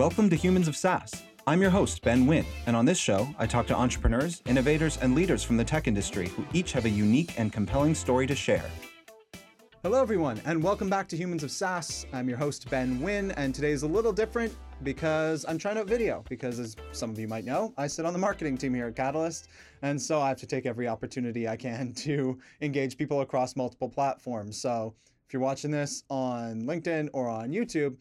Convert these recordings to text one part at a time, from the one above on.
Welcome to Humans of SaaS. I'm your host, Ben Wynn, and on this show, I talk to entrepreneurs, innovators, and leaders from the tech industry who each have a unique and compelling story to share. Hello, everyone, and welcome back to Humans of SaaS. I'm your host, Ben Wynn, and today's a little different because I'm trying out video. Because, as some of you might know, I sit on the marketing team here at Catalyst, and so I have to take every opportunity I can to engage people across multiple platforms. So, if you're watching this on LinkedIn or on YouTube,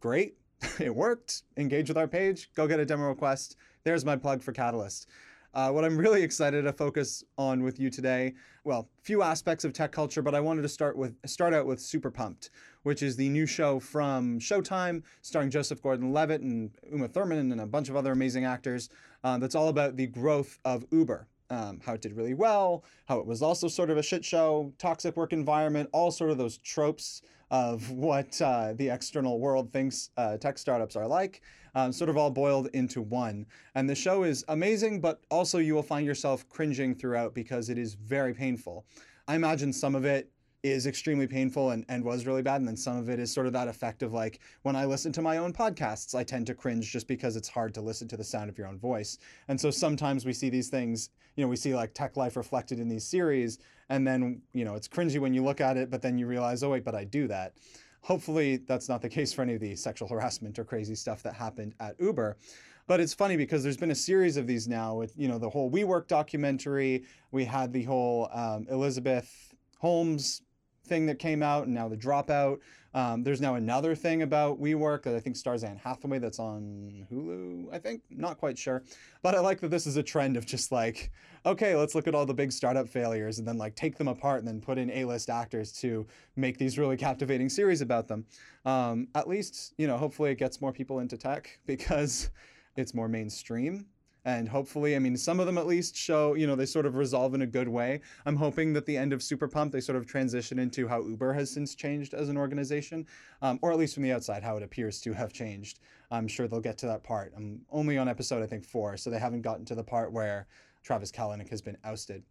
great. it worked. Engage with our page. Go get a demo request. There's my plug for Catalyst. Uh, what I'm really excited to focus on with you today, well, a few aspects of tech culture, but I wanted to start with start out with Super Pumped, which is the new show from Showtime, starring Joseph Gordon-Levitt and Uma Thurman and a bunch of other amazing actors. Uh, that's all about the growth of Uber. Um, how it did really well, how it was also sort of a shit show, toxic work environment, all sort of those tropes of what uh, the external world thinks uh, tech startups are like, um, sort of all boiled into one. And the show is amazing, but also you will find yourself cringing throughout because it is very painful. I imagine some of it is extremely painful and, and was really bad. And then some of it is sort of that effect of like when I listen to my own podcasts, I tend to cringe just because it's hard to listen to the sound of your own voice. And so sometimes we see these things, you know, we see like tech life reflected in these series. And then, you know, it's cringy when you look at it, but then you realize, oh, wait, but I do that. Hopefully, that's not the case for any of the sexual harassment or crazy stuff that happened at Uber. But it's funny because there's been a series of these now. With you know the whole WeWork documentary, we had the whole um, Elizabeth Holmes thing that came out, and now the dropout. Um, there's now another thing about WeWork that I think stars Anne Hathaway that's on Hulu, I think. Not quite sure. But I like that this is a trend of just like, okay, let's look at all the big startup failures and then like take them apart and then put in A-list actors to make these really captivating series about them. Um, at least, you know, hopefully it gets more people into tech because it's more mainstream and hopefully i mean some of them at least show you know they sort of resolve in a good way. I'm hoping that the end of super pump they sort of transition into how uber has since changed as an organization um, or at least from the outside how it appears to have changed. I'm sure they'll get to that part. I'm only on episode i think four so they haven't gotten to the part where travis kalanick has been ousted.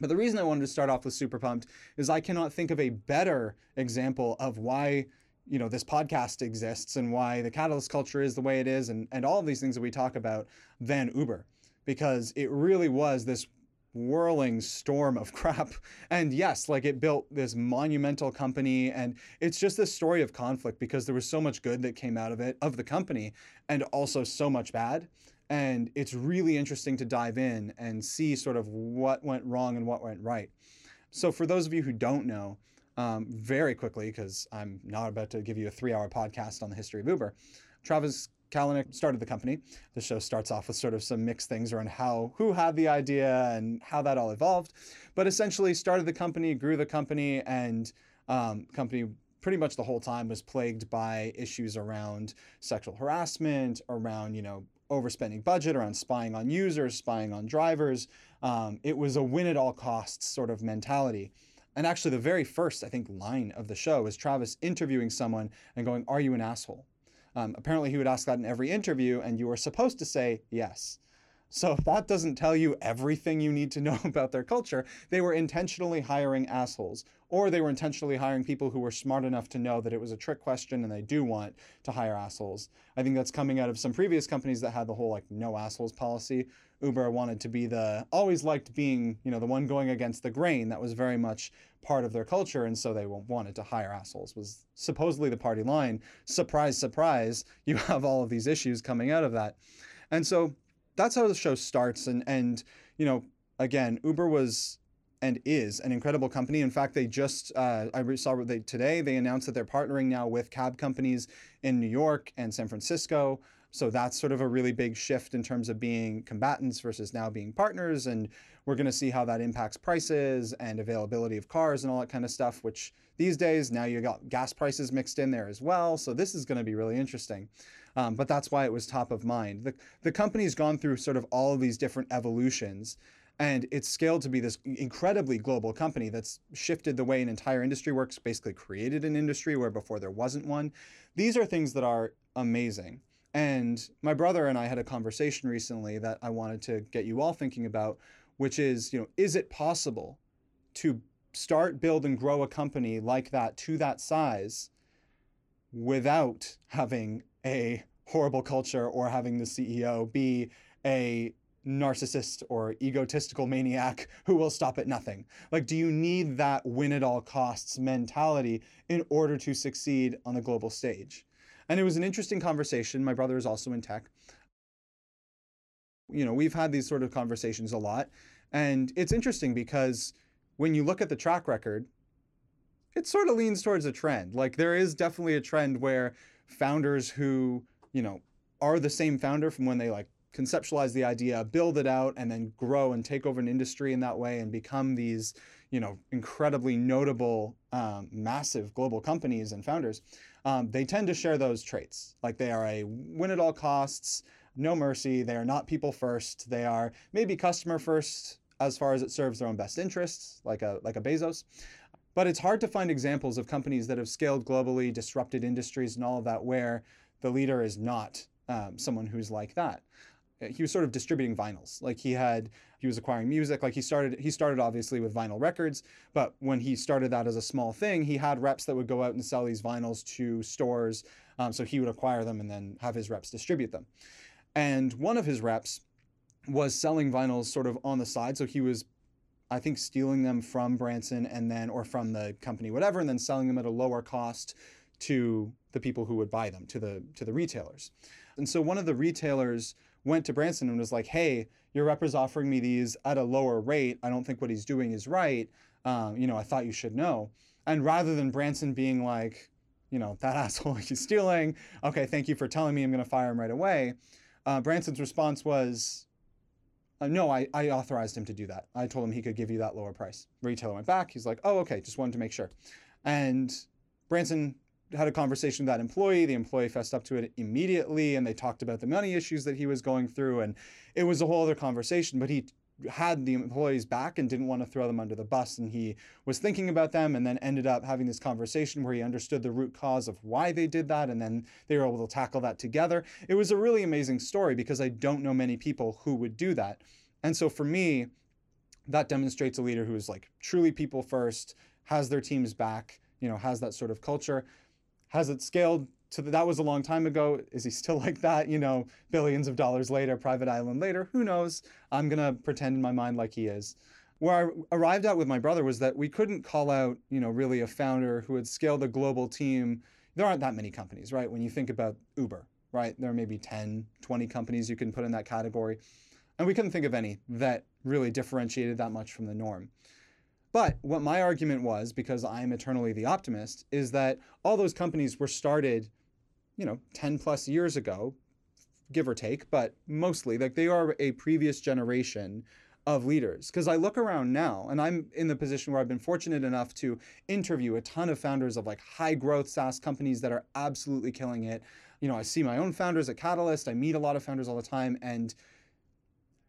But the reason I wanted to start off with Super Pumped is I cannot think of a better example of why you know this podcast exists and why the catalyst culture is the way it is and, and all of these things that we talk about than uber because it really was this whirling storm of crap. And yes like it built this monumental company and it's just this story of conflict because there was so much good that came out of it of the company and also so much bad. And it's really interesting to dive in and see sort of what went wrong and what went right. So for those of you who don't know um, very quickly because I'm not about to give you a three hour podcast on the history of Uber. Travis Kalanick started the company. The show starts off with sort of some mixed things around how who had the idea and how that all evolved, but essentially started the company, grew the company, and um, company pretty much the whole time was plagued by issues around sexual harassment, around you know overspending budget, around spying on users, spying on drivers. Um, it was a win at all costs sort of mentality. And actually, the very first, I think, line of the show is Travis interviewing someone and going, Are you an asshole? Um, apparently, he would ask that in every interview, and you are supposed to say yes. So if that doesn't tell you everything you need to know about their culture, they were intentionally hiring assholes, or they were intentionally hiring people who were smart enough to know that it was a trick question and they do want to hire assholes. I think that's coming out of some previous companies that had the whole like no assholes policy. Uber wanted to be the always liked being, you know, the one going against the grain. That was very much part of their culture, and so they wanted to hire assholes. Was supposedly the party line. Surprise, surprise! You have all of these issues coming out of that, and so that's how the show starts. And and you know, again, Uber was and is an incredible company. In fact, they just uh, I saw they today they announced that they're partnering now with cab companies in New York and San Francisco. So that's sort of a really big shift in terms of being combatants versus now being partners. And we're going to see how that impacts prices and availability of cars and all that kind of stuff, which these days now you got gas prices mixed in there as well. So this is going to be really interesting. Um, but that's why it was top of mind. The, the company's gone through sort of all of these different evolutions and it's scaled to be this incredibly global company that's shifted the way an entire industry works, basically created an industry where before there wasn't one. These are things that are amazing. And my brother and I had a conversation recently that I wanted to get you all thinking about, which is, you know, is it possible to start, build, and grow a company like that to that size without having a horrible culture or having the CEO be a narcissist or egotistical maniac who will stop at nothing? Like, do you need that win at all costs mentality in order to succeed on the global stage? And it was an interesting conversation. My brother is also in tech. You know, we've had these sort of conversations a lot. And it's interesting because when you look at the track record, it sort of leans towards a trend. Like, there is definitely a trend where founders who, you know, are the same founder from when they like conceptualize the idea, build it out, and then grow and take over an industry in that way and become these, you know, incredibly notable, um, massive global companies and founders, um, they tend to share those traits. Like they are a win at all costs, no mercy. They are not people first. They are maybe customer first as far as it serves their own best interests, like a like a Bezos. But it's hard to find examples of companies that have scaled globally, disrupted industries, and all of that, where the leader is not um, someone who's like that he was sort of distributing vinyls. Like he had, he was acquiring music. Like he started, he started obviously with vinyl records, but when he started that as a small thing, he had reps that would go out and sell these vinyls to stores. Um, so he would acquire them and then have his reps distribute them. And one of his reps was selling vinyls sort of on the side. So he was, I think, stealing them from Branson and then, or from the company, whatever, and then selling them at a lower cost to the people who would buy them, to the to the retailers. And so one of the retailers went to Branson and was like, hey, your rep is offering me these at a lower rate. I don't think what he's doing is right. Um, you know, I thought you should know. And rather than Branson being like, you know, that asshole, he's stealing. Okay, thank you for telling me. I'm going to fire him right away. Uh, Branson's response was, uh, no, I, I authorized him to do that. I told him he could give you that lower price. Retailer went back. He's like, oh, okay, just wanted to make sure. And Branson had a conversation with that employee. The employee fessed up to it immediately, and they talked about the money issues that he was going through, and it was a whole other conversation. But he had the employees back and didn't want to throw them under the bus, and he was thinking about them, and then ended up having this conversation where he understood the root cause of why they did that, and then they were able to tackle that together. It was a really amazing story because I don't know many people who would do that, and so for me, that demonstrates a leader who is like truly people first, has their teams back, you know, has that sort of culture. Has it scaled to the, that was a long time ago? Is he still like that? You know, billions of dollars later, private island later, who knows? I'm going to pretend in my mind like he is. Where I arrived at with my brother was that we couldn't call out, you know, really a founder who had scaled a global team. There aren't that many companies, right? When you think about Uber, right? There are maybe 10, 20 companies you can put in that category. And we couldn't think of any that really differentiated that much from the norm. But what my argument was, because I'm eternally the optimist, is that all those companies were started, you know, 10 plus years ago, give or take, but mostly like they are a previous generation of leaders. Because I look around now and I'm in the position where I've been fortunate enough to interview a ton of founders of like high growth SaaS companies that are absolutely killing it. You know, I see my own founders at Catalyst, I meet a lot of founders all the time. And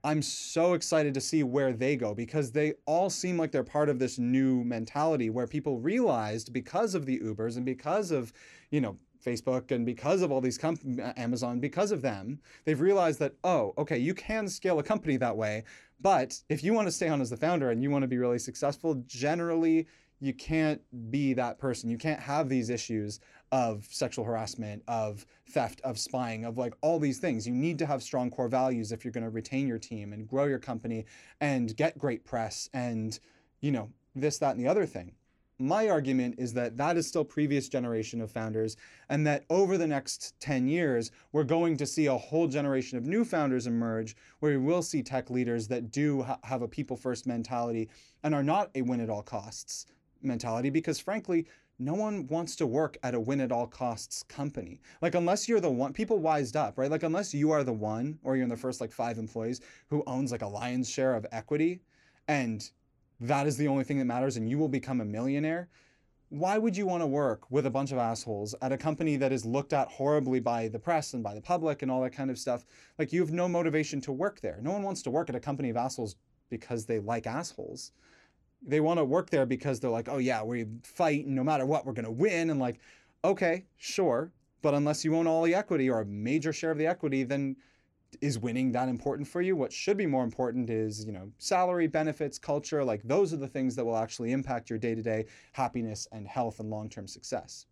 I'm so excited to see where they go because they all seem like they're part of this new mentality where people realized because of the Ubers and because of, you know, Facebook and because of all these companies, Amazon, because of them, they've realized that, oh, okay, you can scale a company that way. But if you want to stay on as the founder and you want to be really successful, generally you can't be that person. You can't have these issues of sexual harassment, of theft, of spying, of like all these things. You need to have strong core values if you're going to retain your team and grow your company and get great press and, you know, this, that, and the other thing. My argument is that that is still previous generation of founders, and that over the next 10 years, we're going to see a whole generation of new founders emerge where we will see tech leaders that do ha- have a people first mentality and are not a win at all costs mentality because frankly, no one wants to work at a win at all costs company. Like unless you're the one people wised up, right? Like unless you are the one or you're in the first like 5 employees who owns like a lion's share of equity and that is the only thing that matters and you will become a millionaire, why would you want to work with a bunch of assholes at a company that is looked at horribly by the press and by the public and all that kind of stuff? Like you have no motivation to work there. No one wants to work at a company of assholes because they like assholes they want to work there because they're like, oh yeah, we fight and no matter what, we're going to win. And like, okay, sure. But unless you own all the equity or a major share of the equity, then is winning that important for you? What should be more important is, you know, salary, benefits, culture. Like those are the things that will actually impact your day-to-day happiness and health and long-term success.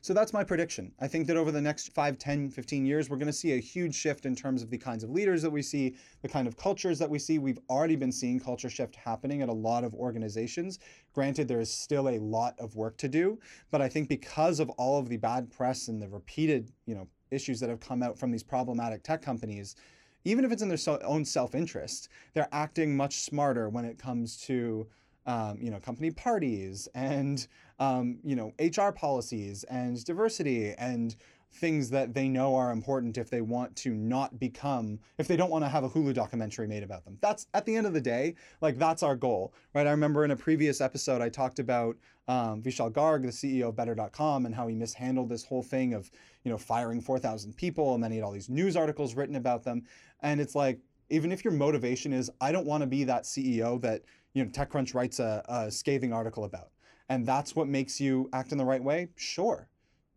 So that's my prediction. I think that over the next 5, 10, 15 years, we're going to see a huge shift in terms of the kinds of leaders that we see, the kind of cultures that we see. We've already been seeing culture shift happening at a lot of organizations. Granted, there is still a lot of work to do, but I think because of all of the bad press and the repeated, you know, issues that have come out from these problematic tech companies, even if it's in their own self-interest, they're acting much smarter when it comes to um, you know, company parties and um, you know, HR policies and diversity and things that they know are important if they want to not become if they don't want to have a Hulu documentary made about them. That's at the end of the day, like that's our goal, right? I remember in a previous episode I talked about um, Vishal Garg, the CEO of Better.com, and how he mishandled this whole thing of you know firing 4,000 people, and then he had all these news articles written about them, and it's like even if your motivation is I don't want to be that CEO that you know TechCrunch writes a, a scathing article about, and that's what makes you act in the right way, sure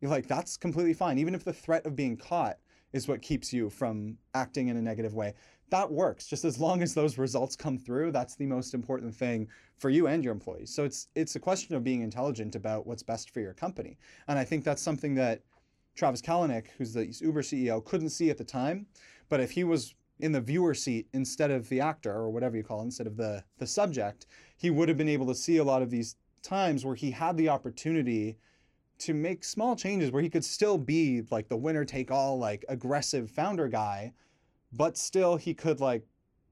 you're like, that's completely fine. Even if the threat of being caught is what keeps you from acting in a negative way, that works. Just as long as those results come through, that's the most important thing for you and your employees. So it's it's a question of being intelligent about what's best for your company. And I think that's something that Travis Kalanick, who's the Uber CEO, couldn't see at the time. But if he was in the viewer seat instead of the actor or whatever you call it, instead of the the subject, he would have been able to see a lot of these times where he had the opportunity to make small changes where he could still be like the winner take all like aggressive founder guy but still he could like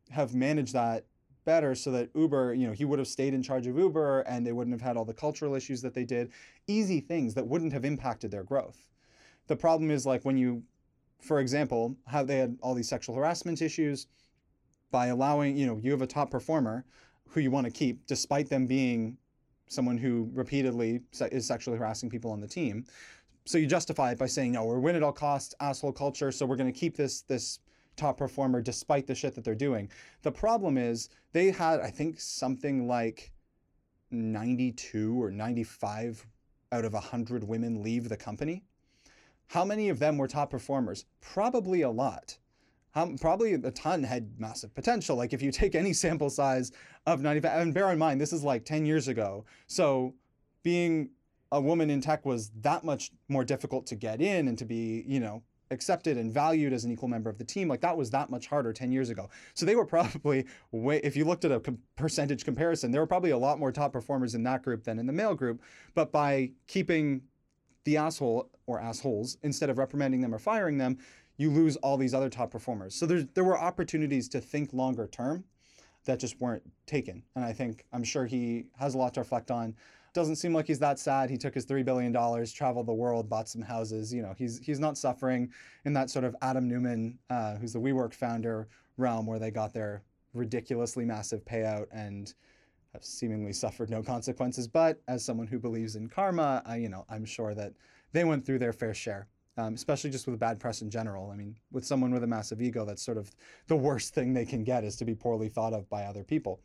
have managed that better so that Uber, you know, he would have stayed in charge of Uber and they wouldn't have had all the cultural issues that they did. Easy things that wouldn't have impacted their growth. The problem is like when you, for example, how they had all these sexual harassment issues by allowing, you know, you have a top performer who you want to keep despite them being someone who repeatedly is sexually harassing people on the team. So you justify it by saying, no, we're win at all costs, asshole culture, so we're going to keep this this top performer despite the shit that they're doing. The problem is they had, I think, something like 92 or 95 out of 100 women leave the company. How many of them were top performers? Probably a lot um, probably a ton had massive potential. Like if you take any sample size of 95, and bear in mind, this is like 10 years ago. So being a woman in tech was that much more difficult to get in and to be, you know, accepted and valued as an equal member of the team. Like that was that much harder 10 years ago. So they were probably way, if you looked at a com- percentage comparison, there were probably a lot more top performers in that group than in the male group. But by keeping the asshole or assholes instead of reprimanding them or firing them, you lose all these other top performers. So there, there were opportunities to think longer term that just weren't taken. And I think, I'm sure he has a lot to reflect on. Doesn't seem like he's that sad. He took his $3 billion, traveled the world, bought some houses. You know, he's, he's not suffering in that sort of Adam Neumann, uh, who's the WeWork founder realm where they got their ridiculously massive payout and have seemingly suffered no consequences. But as someone who believes in karma, I, you know, I'm sure that they went through their fair share um, especially just with bad press in general. I mean, with someone with a massive ego, that's sort of the worst thing they can get is to be poorly thought of by other people.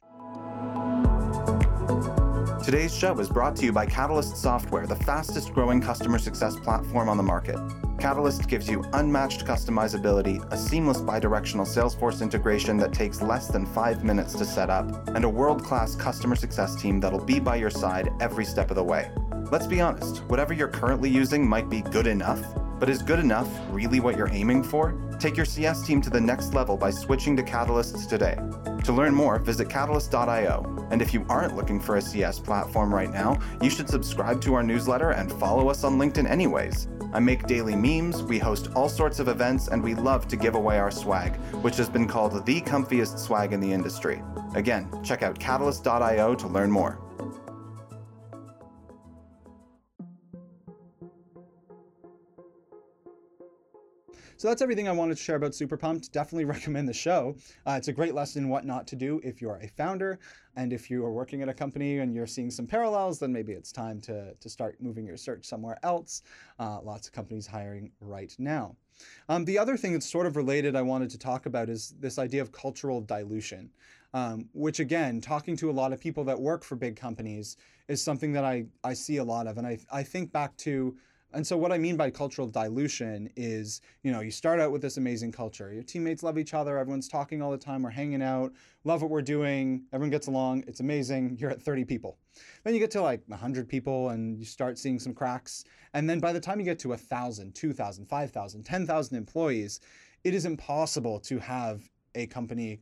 Today's show is brought to you by Catalyst Software, the fastest growing customer success platform on the market. Catalyst gives you unmatched customizability, a seamless bidirectional Salesforce integration that takes less than five minutes to set up, and a world class customer success team that'll be by your side every step of the way. Let's be honest, whatever you're currently using might be good enough but is good enough really what you're aiming for? Take your CS team to the next level by switching to Catalyst today. To learn more, visit catalyst.io. And if you aren't looking for a CS platform right now, you should subscribe to our newsletter and follow us on LinkedIn anyways. I make daily memes, we host all sorts of events, and we love to give away our swag, which has been called the comfiest swag in the industry. Again, check out catalyst.io to learn more. So that's everything I wanted to share about Super Pumped. Definitely recommend the show. Uh, it's a great lesson in what not to do if you're a founder. And if you are working at a company and you're seeing some parallels, then maybe it's time to, to start moving your search somewhere else. Uh, lots of companies hiring right now. Um, the other thing that's sort of related I wanted to talk about is this idea of cultural dilution, um, which again, talking to a lot of people that work for big companies is something that I, I see a lot of. And I, I think back to and so what I mean by cultural dilution is, you know, you start out with this amazing culture. Your teammates love each other, everyone's talking all the time, we're hanging out, love what we're doing, everyone gets along, it's amazing. You're at 30 people. Then you get to like 100 people and you start seeing some cracks. And then by the time you get to 1,000, 2,000, 5,000, 10,000 employees, it is impossible to have a company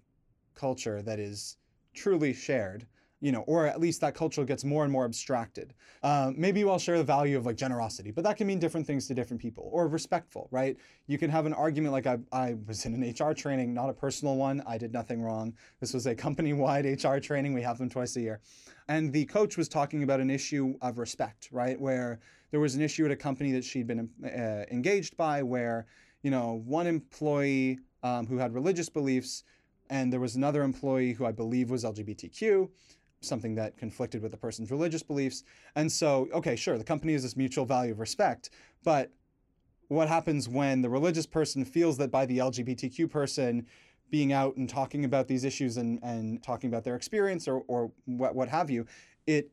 culture that is truly shared you know, or at least that culture gets more and more abstracted. Uh, maybe you all share the value of like generosity, but that can mean different things to different people. Or respectful, right? You can have an argument like I, I was in an HR training, not a personal one. I did nothing wrong. This was a company-wide HR training. We have them twice a year, and the coach was talking about an issue of respect, right? Where there was an issue at a company that she'd been uh, engaged by, where you know one employee um, who had religious beliefs and there was another employee who I believe was LGBTQ, something that conflicted with the person's religious beliefs. And so, okay, sure, the company is this mutual value of respect, but what happens when the religious person feels that by the LGBTQ person being out and talking about these issues and, and talking about their experience or, or what, what have you, it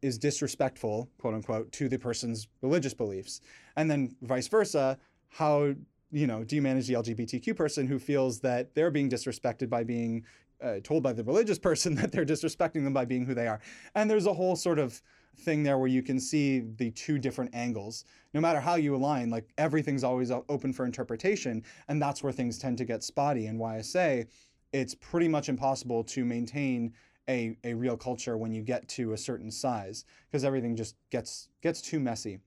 is disrespectful, quote unquote, to the person's religious beliefs. And then vice versa, how you know, do you manage the LGBTQ person who feels that they're being disrespected by being uh, told by the religious person that they're disrespecting them by being who they are. And there's a whole sort of thing there where you can see the two different angles. No matter how you align, like everything's always open for interpretation. And that's where things tend to get spotty. And why I say it's pretty much impossible to maintain a, a real culture when you get to a certain size because everything just gets gets too messy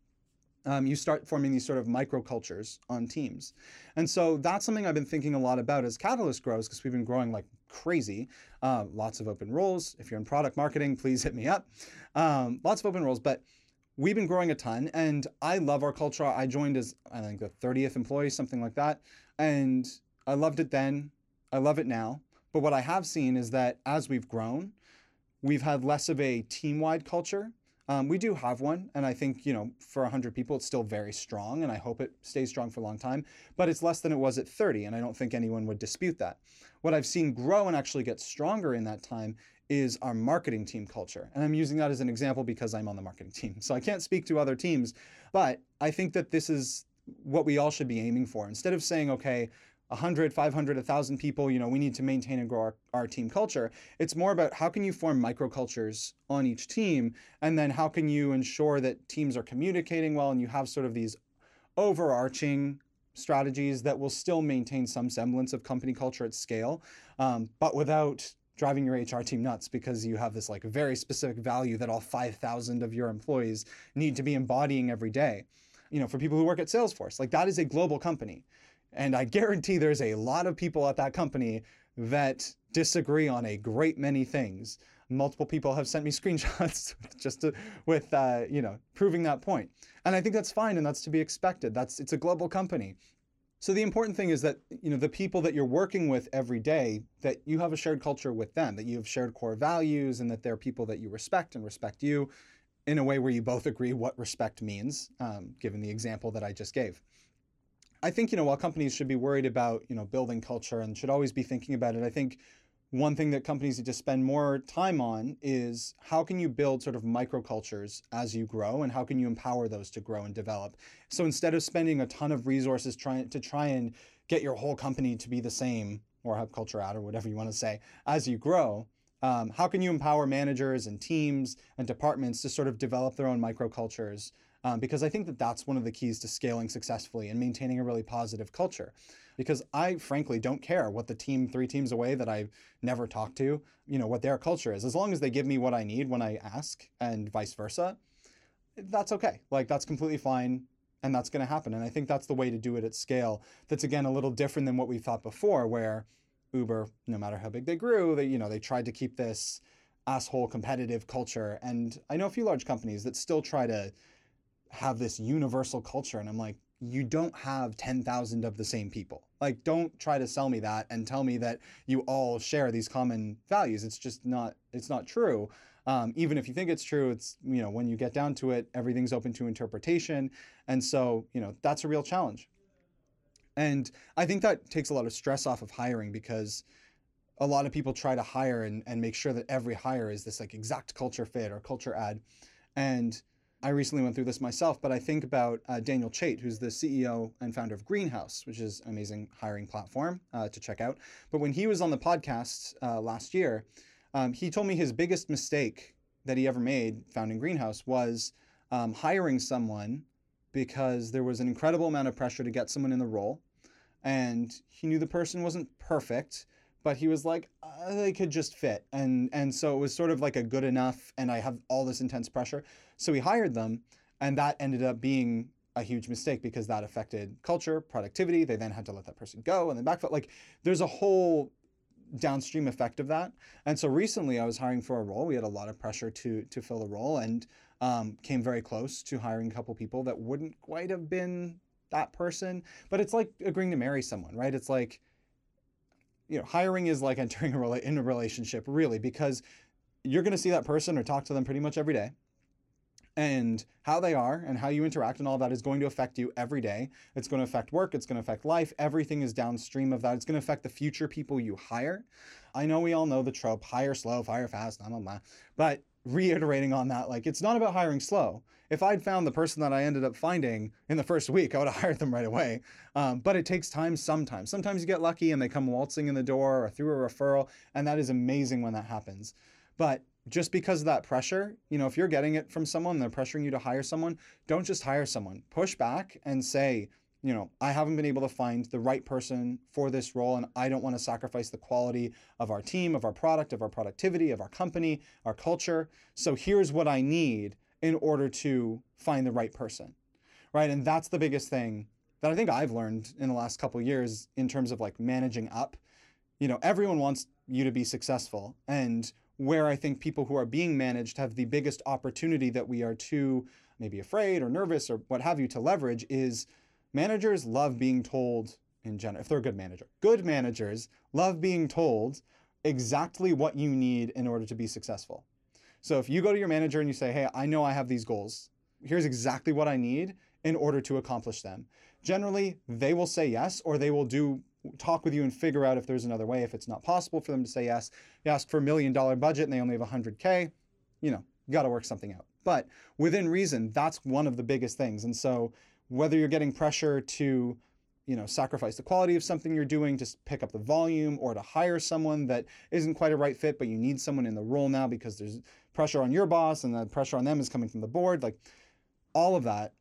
um, you start forming these sort of microcultures on teams. And so that's something I've been thinking a lot about as Catalyst grows because we've been growing like crazy. Uh, lots of open roles. If you're in product marketing, please hit me up. Um, lots of open roles, but we've been growing a ton and I love our culture. I joined as, I think, the 30th employee, something like that. And I loved it then. I love it now. But what I have seen is that as we've grown, we've had less of a team wide culture um, we do have one, and I think you know for 100 people, it's still very strong, and I hope it stays strong for a long time. But it's less than it was at 30, and I don't think anyone would dispute that. What I've seen grow and actually get stronger in that time is our marketing team culture, and I'm using that as an example because I'm on the marketing team, so I can't speak to other teams. But I think that this is what we all should be aiming for. Instead of saying, okay, 100, 500, 1,000 people, you know, we need to maintain and grow our, our team culture. It's more about how can you form microcultures on each team, and then how can you ensure that teams are communicating well and you have sort of these overarching strategies that will still maintain some semblance of company culture at scale, um, but without driving your HR team nuts because you have this like very specific value that all 5,000 of your employees need to be embodying every day. You know, for people who work at Salesforce, like that is a global company. And I guarantee there's a lot of people at that company that disagree on a great many things. Multiple people have sent me screenshots just to, with, uh, you know, proving that point. And I think that's fine and that's to be expected. That's, it's a global company. So the important thing is that, you know, the people that you're working with every day, that you have a shared culture with them, that you have shared core values and that they're people that you respect and respect you in a way where you both agree what respect means, um, given the example that I just gave. I think you know while companies should be worried about you know building culture and should always be thinking about it, I think one thing that companies need to spend more time on is how can you build sort of microcultures as you grow and how can you empower those to grow and develop. So instead of spending a ton of resources trying to try and get your whole company to be the same or have culture out or whatever you want to say as you grow, um, how can you empower managers and teams and departments to sort of develop their own microcultures um, because I think that that's one of the keys to scaling successfully and maintaining a really positive culture. Because I frankly don't care what the team three teams away that I've never talked to, you know, what their culture is. As long as they give me what I need when I ask and vice versa, that's okay. Like that's completely fine and that's going to happen. And I think that's the way to do it at scale. That's again a little different than what we thought before, where Uber, no matter how big they grew, they you know they tried to keep this asshole competitive culture. And I know a few large companies that still try to have this universal culture. And I'm like, you don't have 10,000 of the same people. Like, don't try to sell me that and tell me that you all share these common values. It's just not, it's not true. Um, even if you think it's true, it's, you know, when you get down to it, everything's open to interpretation. And so, you know, that's a real challenge. And I think that takes a lot of stress off of hiring because a lot of people try to hire and, and make sure that every hire is this like exact culture fit or culture add. And I recently went through this myself, but I think about uh, Daniel Chait, who's the CEO and founder of Greenhouse, which is an amazing hiring platform uh, to check out. But when he was on the podcast uh, last year, um, he told me his biggest mistake that he ever made founding Greenhouse was um, hiring someone because there was an incredible amount of pressure to get someone in the role. And he knew the person wasn't perfect, but he was like, uh, they could just fit. And, and so it was sort of like a good enough, and I have all this intense pressure. So he hired them, and that ended up being a huge mistake because that affected culture, productivity. They then had to let that person go and then backfill. Like there's a whole downstream effect of that. And so recently I was hiring for a role. We had a lot of pressure to to fill the role and um, came very close to hiring a couple people that wouldn't quite have been that person. But it's like agreeing to marry someone, right? It's like, you know, hiring is like entering a, rela- in a relationship, really, because you're going to see that person or talk to them pretty much every day and how they are and how you interact and all that is going to affect you every day. It's going to affect work, it's going to affect life. Everything is downstream of that. It's going to affect the future people you hire. I know we all know the trope hire slow, fire fast, blah, blah, blah. But reiterating on that, like it's not about hiring slow. If I'd found the person that I ended up finding in the first week, I would have hired them right away. Um, but it takes time sometimes. Sometimes you get lucky and they come waltzing in the door or through a referral, and that is amazing when that happens. But just because of that pressure, you know, if you're getting it from someone, they're pressuring you to hire someone, don't just hire someone. Push back and say, you know, I haven't been able to find the right person for this role, and I don't want to sacrifice the quality of our team, of our product, of our productivity, of our company, our culture. So here's what I need in order to find the right person. Right. And that's the biggest thing that I think I've learned in the last couple years in terms of like managing up. You know, everyone wants you to be successful. And where I think people who are being managed have the biggest opportunity that we are too maybe afraid or nervous or what have you to leverage is managers love being told in general if they're a good manager good managers love being told exactly what you need in order to be successful so if you go to your manager and you say hey i know i have these goals here's exactly what i need in order to accomplish them generally they will say yes or they will do talk with you and figure out if there's another way. If it's not possible for them to say yes, you ask for a million dollar budget and they only have 100K, you know, you got to work something out. But within reason, that's one of the biggest things. And so whether you're getting pressure to, you know, sacrifice the quality of something you're doing to pick up the volume or to hire someone that isn't quite a right fit, but you need someone in the role now because there's pressure on your boss and the pressure on them is coming from the board, like all of that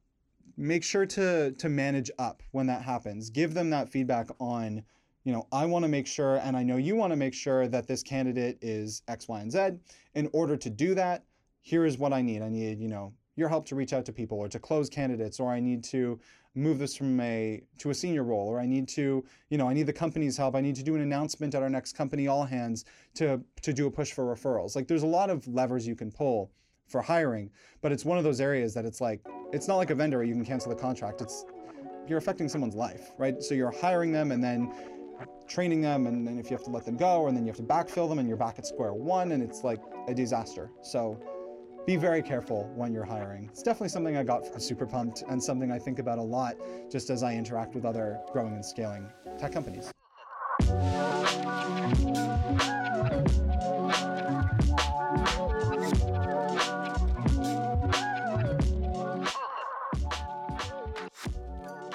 make sure to to manage up when that happens. Give them that feedback on, you know, I want to make sure, and I know you want to make sure that this candidate is X, Y, and Z. In order to do that, here is what I need. I need, you know, your help to reach out to people or to close candidates, or I need to move this from a to a senior role, or I need to, you know, I need the company's help. I need to do an announcement at our next company all hands to to do a push for referrals. Like there's a lot of levers you can pull for hiring, but it's one of those areas that it's like it's not like a vendor where you can cancel the contract. It's you're affecting someone's life, right? So you're hiring them and then training them, and then if you have to let them go, and then you have to backfill them, and you're back at square one, and it's like a disaster. So be very careful when you're hiring. It's definitely something I got from Super Pumped and something I think about a lot just as I interact with other growing and scaling tech companies.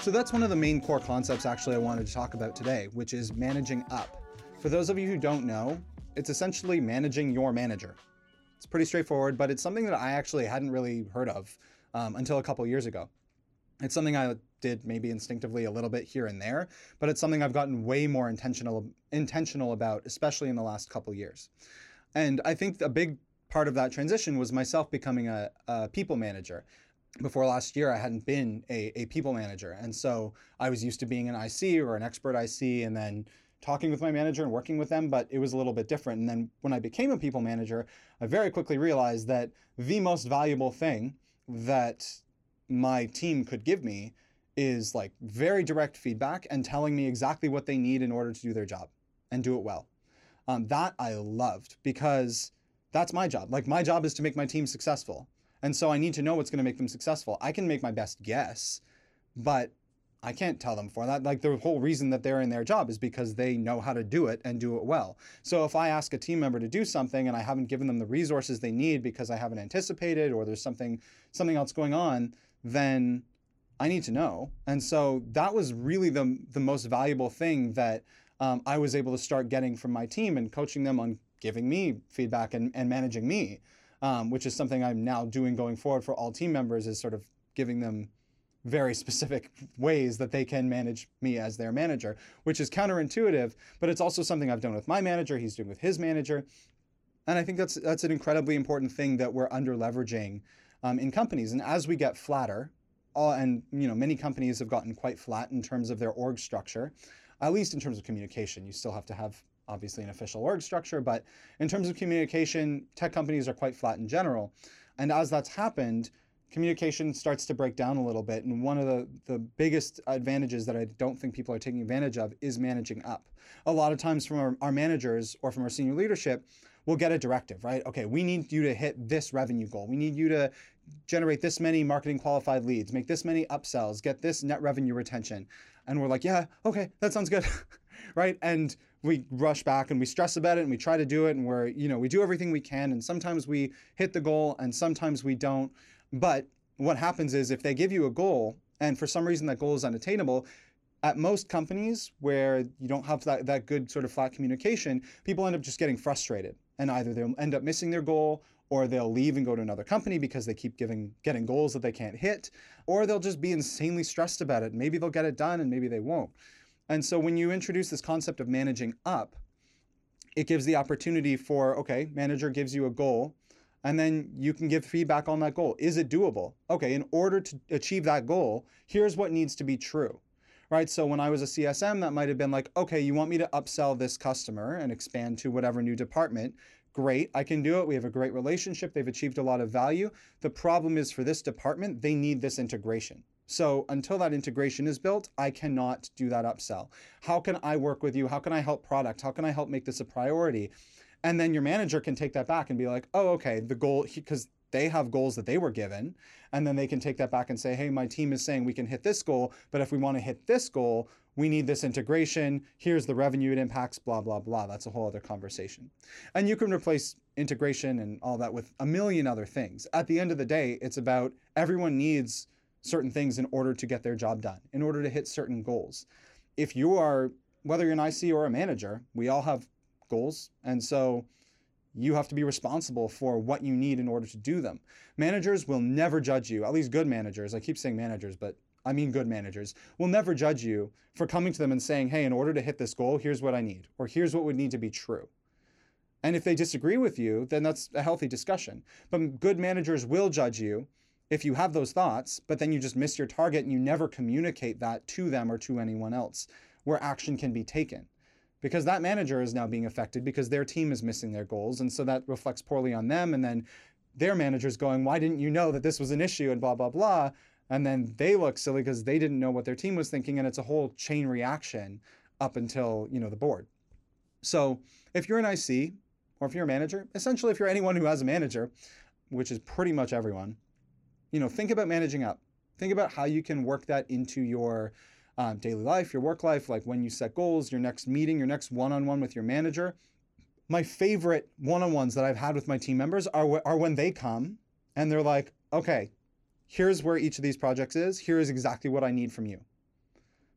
So that's one of the main core concepts actually I wanted to talk about today, which is managing up. For those of you who don't know, it's essentially managing your manager. It's pretty straightforward, but it's something that I actually hadn't really heard of um, until a couple years ago. It's something I did maybe instinctively a little bit here and there, but it's something I've gotten way more intentional intentional about, especially in the last couple years. And I think a big part of that transition was myself becoming a, a people manager before last year, I hadn't been a, a people manager. And so I was used to being an IC or an expert IC and then talking with my manager and working with them, but it was a little bit different. And then when I became a people manager, I very quickly realized that the most valuable thing that my team could give me is like very direct feedback and telling me exactly what they need in order to do their job and do it well. Um, that I loved because that's my job. Like my job is to make my team successful. And so I need to know what's going to make them successful. I can make my best guess, but I can't tell them for that. Like the whole reason that they're in their job is because they know how to do it and do it well. So if I ask a team member to do something and I haven't given them the resources they need because I haven't anticipated or there's something something else going on, then I need to know. And so that was really the the most valuable thing that um, I was able to start getting from my team and coaching them on giving me feedback and, and managing me um, which is something I'm now doing going forward for all team members, is sort of giving them very specific ways that they can manage me as their manager, which is counterintuitive, but it's also something I've done with my manager, he's doing with his manager. And I think that's that's an incredibly important thing that we're under leveraging um, in companies. And as we get flatter, all, and you know many companies have gotten quite flat in terms of their org structure, at least in terms of communication. You still have to have obviously an official org structure, but in terms of communication, tech companies are quite flat in general. And as that's happened, communication starts to break down a little bit. And one of the, the biggest advantages that I don't think people are taking advantage of is managing up. A lot of times from our, our managers or from our senior leadership, we'll get a directive, right? Okay, we need you to hit this revenue goal. We need you to generate this many marketing qualified leads, make this many upsells, get this net revenue retention. And we're like, yeah, okay, that sounds good. right? And we rush back and we stress about it and we try to do it and we're, you know, we do everything we can and sometimes we hit the goal and sometimes we don't. But what happens is if they give you a goal and for some reason that goal is unattainable, at most companies where you don't have that, that good sort of flat communication, people end up just getting frustrated. And either they'll end up missing their goal or they'll leave and go to another company because they keep giving getting goals that they can't hit, or they'll just be insanely stressed about it. Maybe they'll get it done and maybe they won't. And so when you introduce this concept of managing up, it gives the opportunity for okay, manager gives you a goal and then you can give feedback on that goal. Is it doable? Okay, in order to achieve that goal, here's what needs to be true. Right? So when I was a CSM, that might have been like, okay, you want me to upsell this customer and expand to whatever new department. Great, I can do it. We have a great relationship. They've achieved a lot of value. The problem is for this department, they need this integration. So until that integration is built, I cannot do that upsell. How can I work with you? How can I help product? How can I help make this a priority? And then your manager can take that back and be like, oh, okay, the goal, because they have goals that they were given. And then they can take that back and say, hey, my team is saying we can hit this goal, but if we want to hit this goal, we need this integration. Here's the revenue it impacts, blah, blah, blah. That's a whole other conversation. And you can replace integration and all that with a million other things. At the end of the day, it's about everyone needs certain things in order to get their job done, in order to hit certain goals. If you are, whether you're an IC or a manager, we all have goals. And so you have to be responsible for what you need in order to do them. Managers will never judge you, at least good managers. I keep saying managers, but I mean good managers, will never judge you for coming to them and saying, hey, in order to hit this goal, here's what I need, or here's what would need to be true. And if they disagree with you, then that's a healthy discussion. But good managers will judge you if you have those thoughts, but then you just miss your target and you never communicate that to them or to anyone else where action can be taken because that manager is now being affected because their team is missing their goals. And so that reflects poorly on them. And then their manager's going, Why didn't you know that this was an issue? And blah, blah, blah. And then they look silly because they didn't know what their team was thinking. And it's a whole chain reaction up until, you know, the board. So if you're an IC or if you're a manager, essentially if you're anyone who has a manager, which is pretty much everyone, you know, think about managing up. Think about how you can work that into your um, daily life, your work life, like when you set goals, your next meeting, your next one on one with your manager. My favorite one on ones that I've had with my team members are, are when they come and they're like, okay, here's where each of these projects is. Here is exactly what I need from you.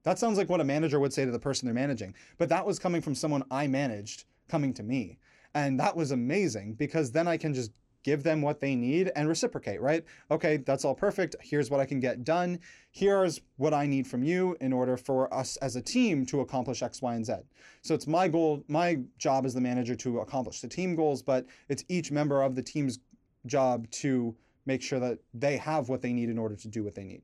That sounds like what a manager would say to the person they're managing. But that was coming from someone I managed coming to me. And that was amazing because then I can just give them what they need and reciprocate, right? Okay, that's all perfect. Here's what I can get done. Here's what I need from you in order for us as a team to accomplish X, Y, and Z. So it's my goal, my job as the manager to accomplish the team goals, but it's each member of the team's job to make sure that they have what they need in order to do what they need.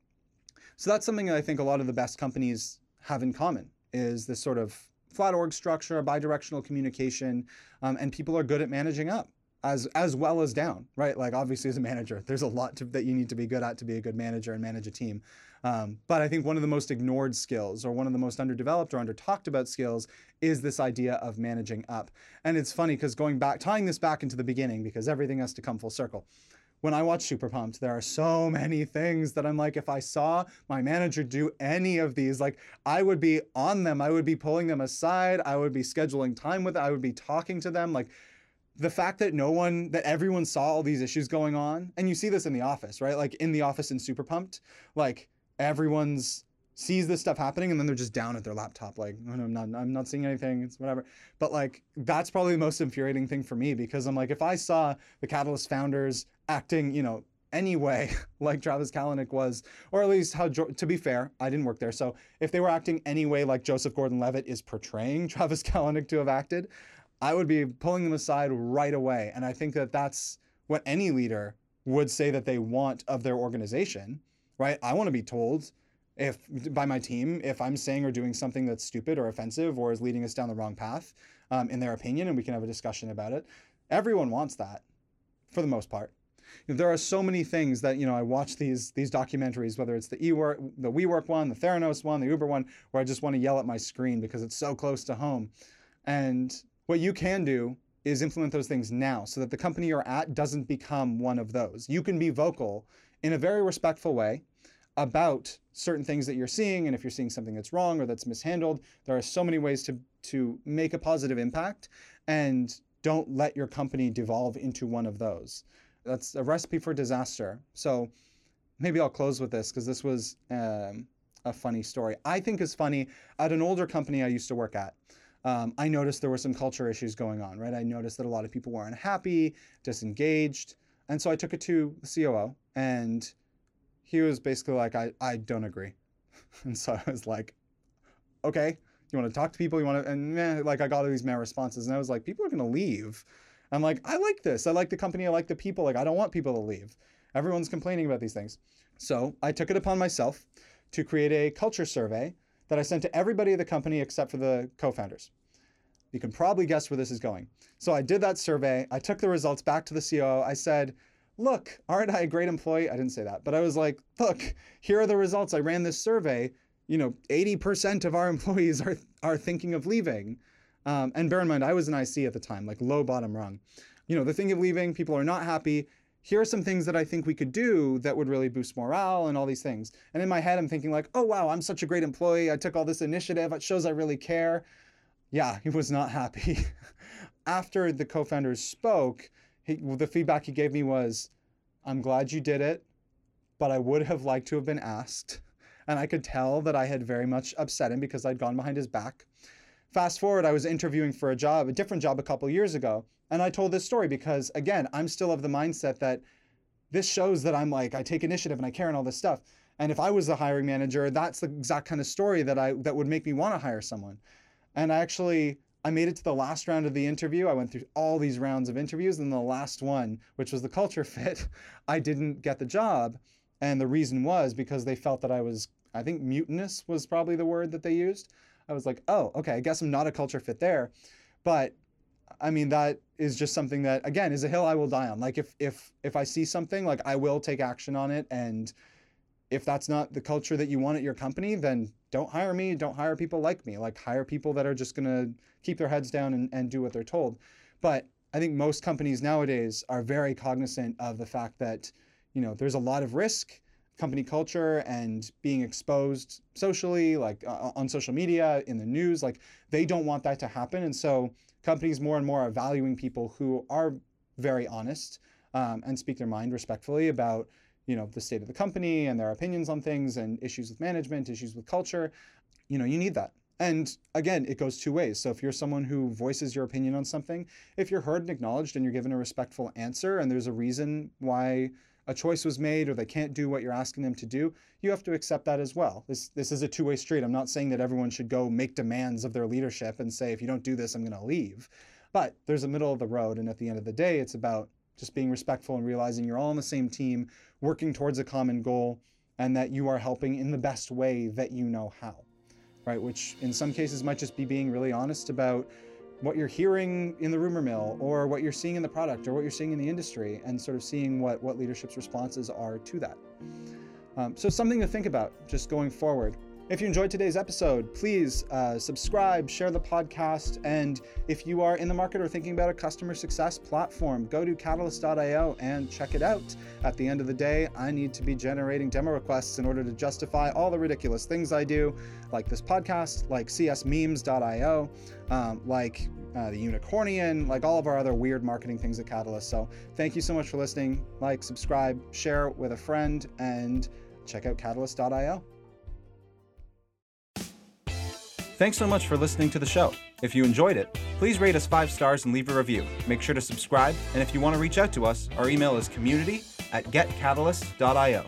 So that's something that I think a lot of the best companies have in common is this sort of flat org structure, bidirectional communication, um, and people are good at managing up as as well as down, right? Like obviously as a manager, there's a lot to, that you need to be good at to be a good manager and manage a team. Um, but I think one of the most ignored skills, or one of the most underdeveloped or under talked about skills, is this idea of managing up. And it's funny because going back, tying this back into the beginning, because everything has to come full circle. When I watch Super Pumped, there are so many things that I'm like, if I saw my manager do any of these, like I would be on them. I would be pulling them aside. I would be scheduling time with. them, I would be talking to them. Like the fact that no one that everyone saw all these issues going on and you see this in the office right? Like in the office in super pumped like everyone's sees this stuff happening and then they're just down at their laptop like oh, no, I'm not I'm not seeing anything it's whatever. But like that's probably the most infuriating thing for me because I'm like if I saw the Catalyst founders acting you know anyway like Travis Kalanick was or at least how to be fair I didn't work there. So if they were acting anyway like Joseph Gordon-Levitt is portraying Travis Kalanick to have acted I would be pulling them aside right away. And I think that that's what any leader would say that they want of their organization right? I want to be told if by my team if i'm saying or doing something that's stupid or offensive or is leading us down the wrong path um, in their opinion and we can have a discussion about it. Everyone wants that for the most part. There are so many things that you know i watch these these documentaries whether it's the e-work the WeWork one the theranos one the uber one where i just want to yell at my screen because it's so close to home. And what you can do is implement those things now so that the company you're at doesn't become one of those. You can be vocal in a very respectful way about certain things that you're seeing and if you're seeing something that's wrong or that's mishandled there are so many ways to to make a positive impact and don't let your company devolve into one of those. That's a recipe for disaster. So maybe i'll close with this because this was um, a funny story. I think is funny. At an older company i used to work at um, i noticed there were some culture issues going on right i noticed that a lot of people were unhappy disengaged and so i took it to the coo and he was basically like, I, I don't agree. and so I was like, okay, you want to talk to people? You want to, and meh, like I got all these meh responses. And I was like, people are going to leave. I'm like, I like this. I like the company. I like the people. Like, I don't want people to leave. Everyone's complaining about these things. So I took it upon myself to create a culture survey that I sent to everybody at the company except for the co founders. You can probably guess where this is going. So I did that survey. I took the results back to the COO. I said, look, aren't I a great employee? I didn't say that, but I was like, look, here are the results. I ran this survey. You know, 80% of our employees are are thinking of leaving. Um, and bear in mind, I was an IC at the time, like low bottom rung. You know, the thing of leaving, people are not happy. Here are some things that I think we could do that would really boost morale and all these things. And in my head, I'm thinking like, oh wow, I'm such a great employee. I took all this initiative. It shows I really care. Yeah, he was not happy. After the co-founders spoke, he, the feedback he gave me was, I'm glad you did it, but I would have liked to have been asked. And I could tell that I had very much upset him because I'd gone behind his back. Fast forward, I was interviewing for a job, a different job a couple years ago. And I told this story because, again, I'm still of the mindset that this shows that I'm like, I take initiative and I care and all this stuff. And if I was the hiring manager, that's the exact kind of story that I that would make me want to hire someone. And I actually I made it to the last round of the interview. I went through all these rounds of interviews, and the last one, which was the culture fit, I didn't get the job. And the reason was because they felt that I was, I think mutinous was probably the word that they used. I was like, oh, okay, I guess I'm not a culture fit there. But I mean, that is just something that, again, is a hill I will die on. Like if if if I see something, like I will take action on it and if that's not the culture that you want at your company, then don't hire me. Don't hire people like me. Like hire people that are just to keep their heads down and, and do what they're told. But I think most companies nowadays are very cognizant of the fact that, you know, there's a lot of risk, company culture and being exposed socially, like uh, on social media, in the news, like they don't want that to happen. And so companies more and more are valuing people who are very honest um, and speak their mind respectfully about you know the state of the company and their opinions on things and issues with management issues with culture. You know you need that. And again it goes two ways. So if you're someone who voices your opinion on something if you're heard and acknowledged and you're given a respectful answer and there's a reason why a choice was made or they can't do what you're asking them to do you have to accept that as well. This this is a two-way street. I'm not saying that everyone should go make demands of their leadership and say if you don't do this i'm going to leave. But there's a middle of the road and at the end of the day it's about just being respectful and realizing you're all on the same team, working towards a common goal, and that you are helping in the best way that you know how, right? Which in some cases might just be being really honest about what you're hearing in the rumor mill or what you're seeing in the product or what you're seeing in the industry and sort of seeing what, what leadership's responses are to that. Um, so something to think about just going forward. If you enjoyed today's episode, please uh, subscribe, share the podcast, and if you are in the market or thinking about a customer success platform, go to catalyst.io and check it out. At the end of the day, I need to be generating demo requests in order to justify all the ridiculous things I do, like this podcast, like csmemes.io, um, like uh, the Unicornian, like all of our other weird marketing things at Catalyst. So thank you so much for listening. Like, subscribe, share with a friend, and check out catalyst.io. Thanks so much for listening to the show. If you enjoyed it, please rate us five stars and leave a review. Make sure to subscribe, and if you want to reach out to us, our email is community at getcatalyst.io.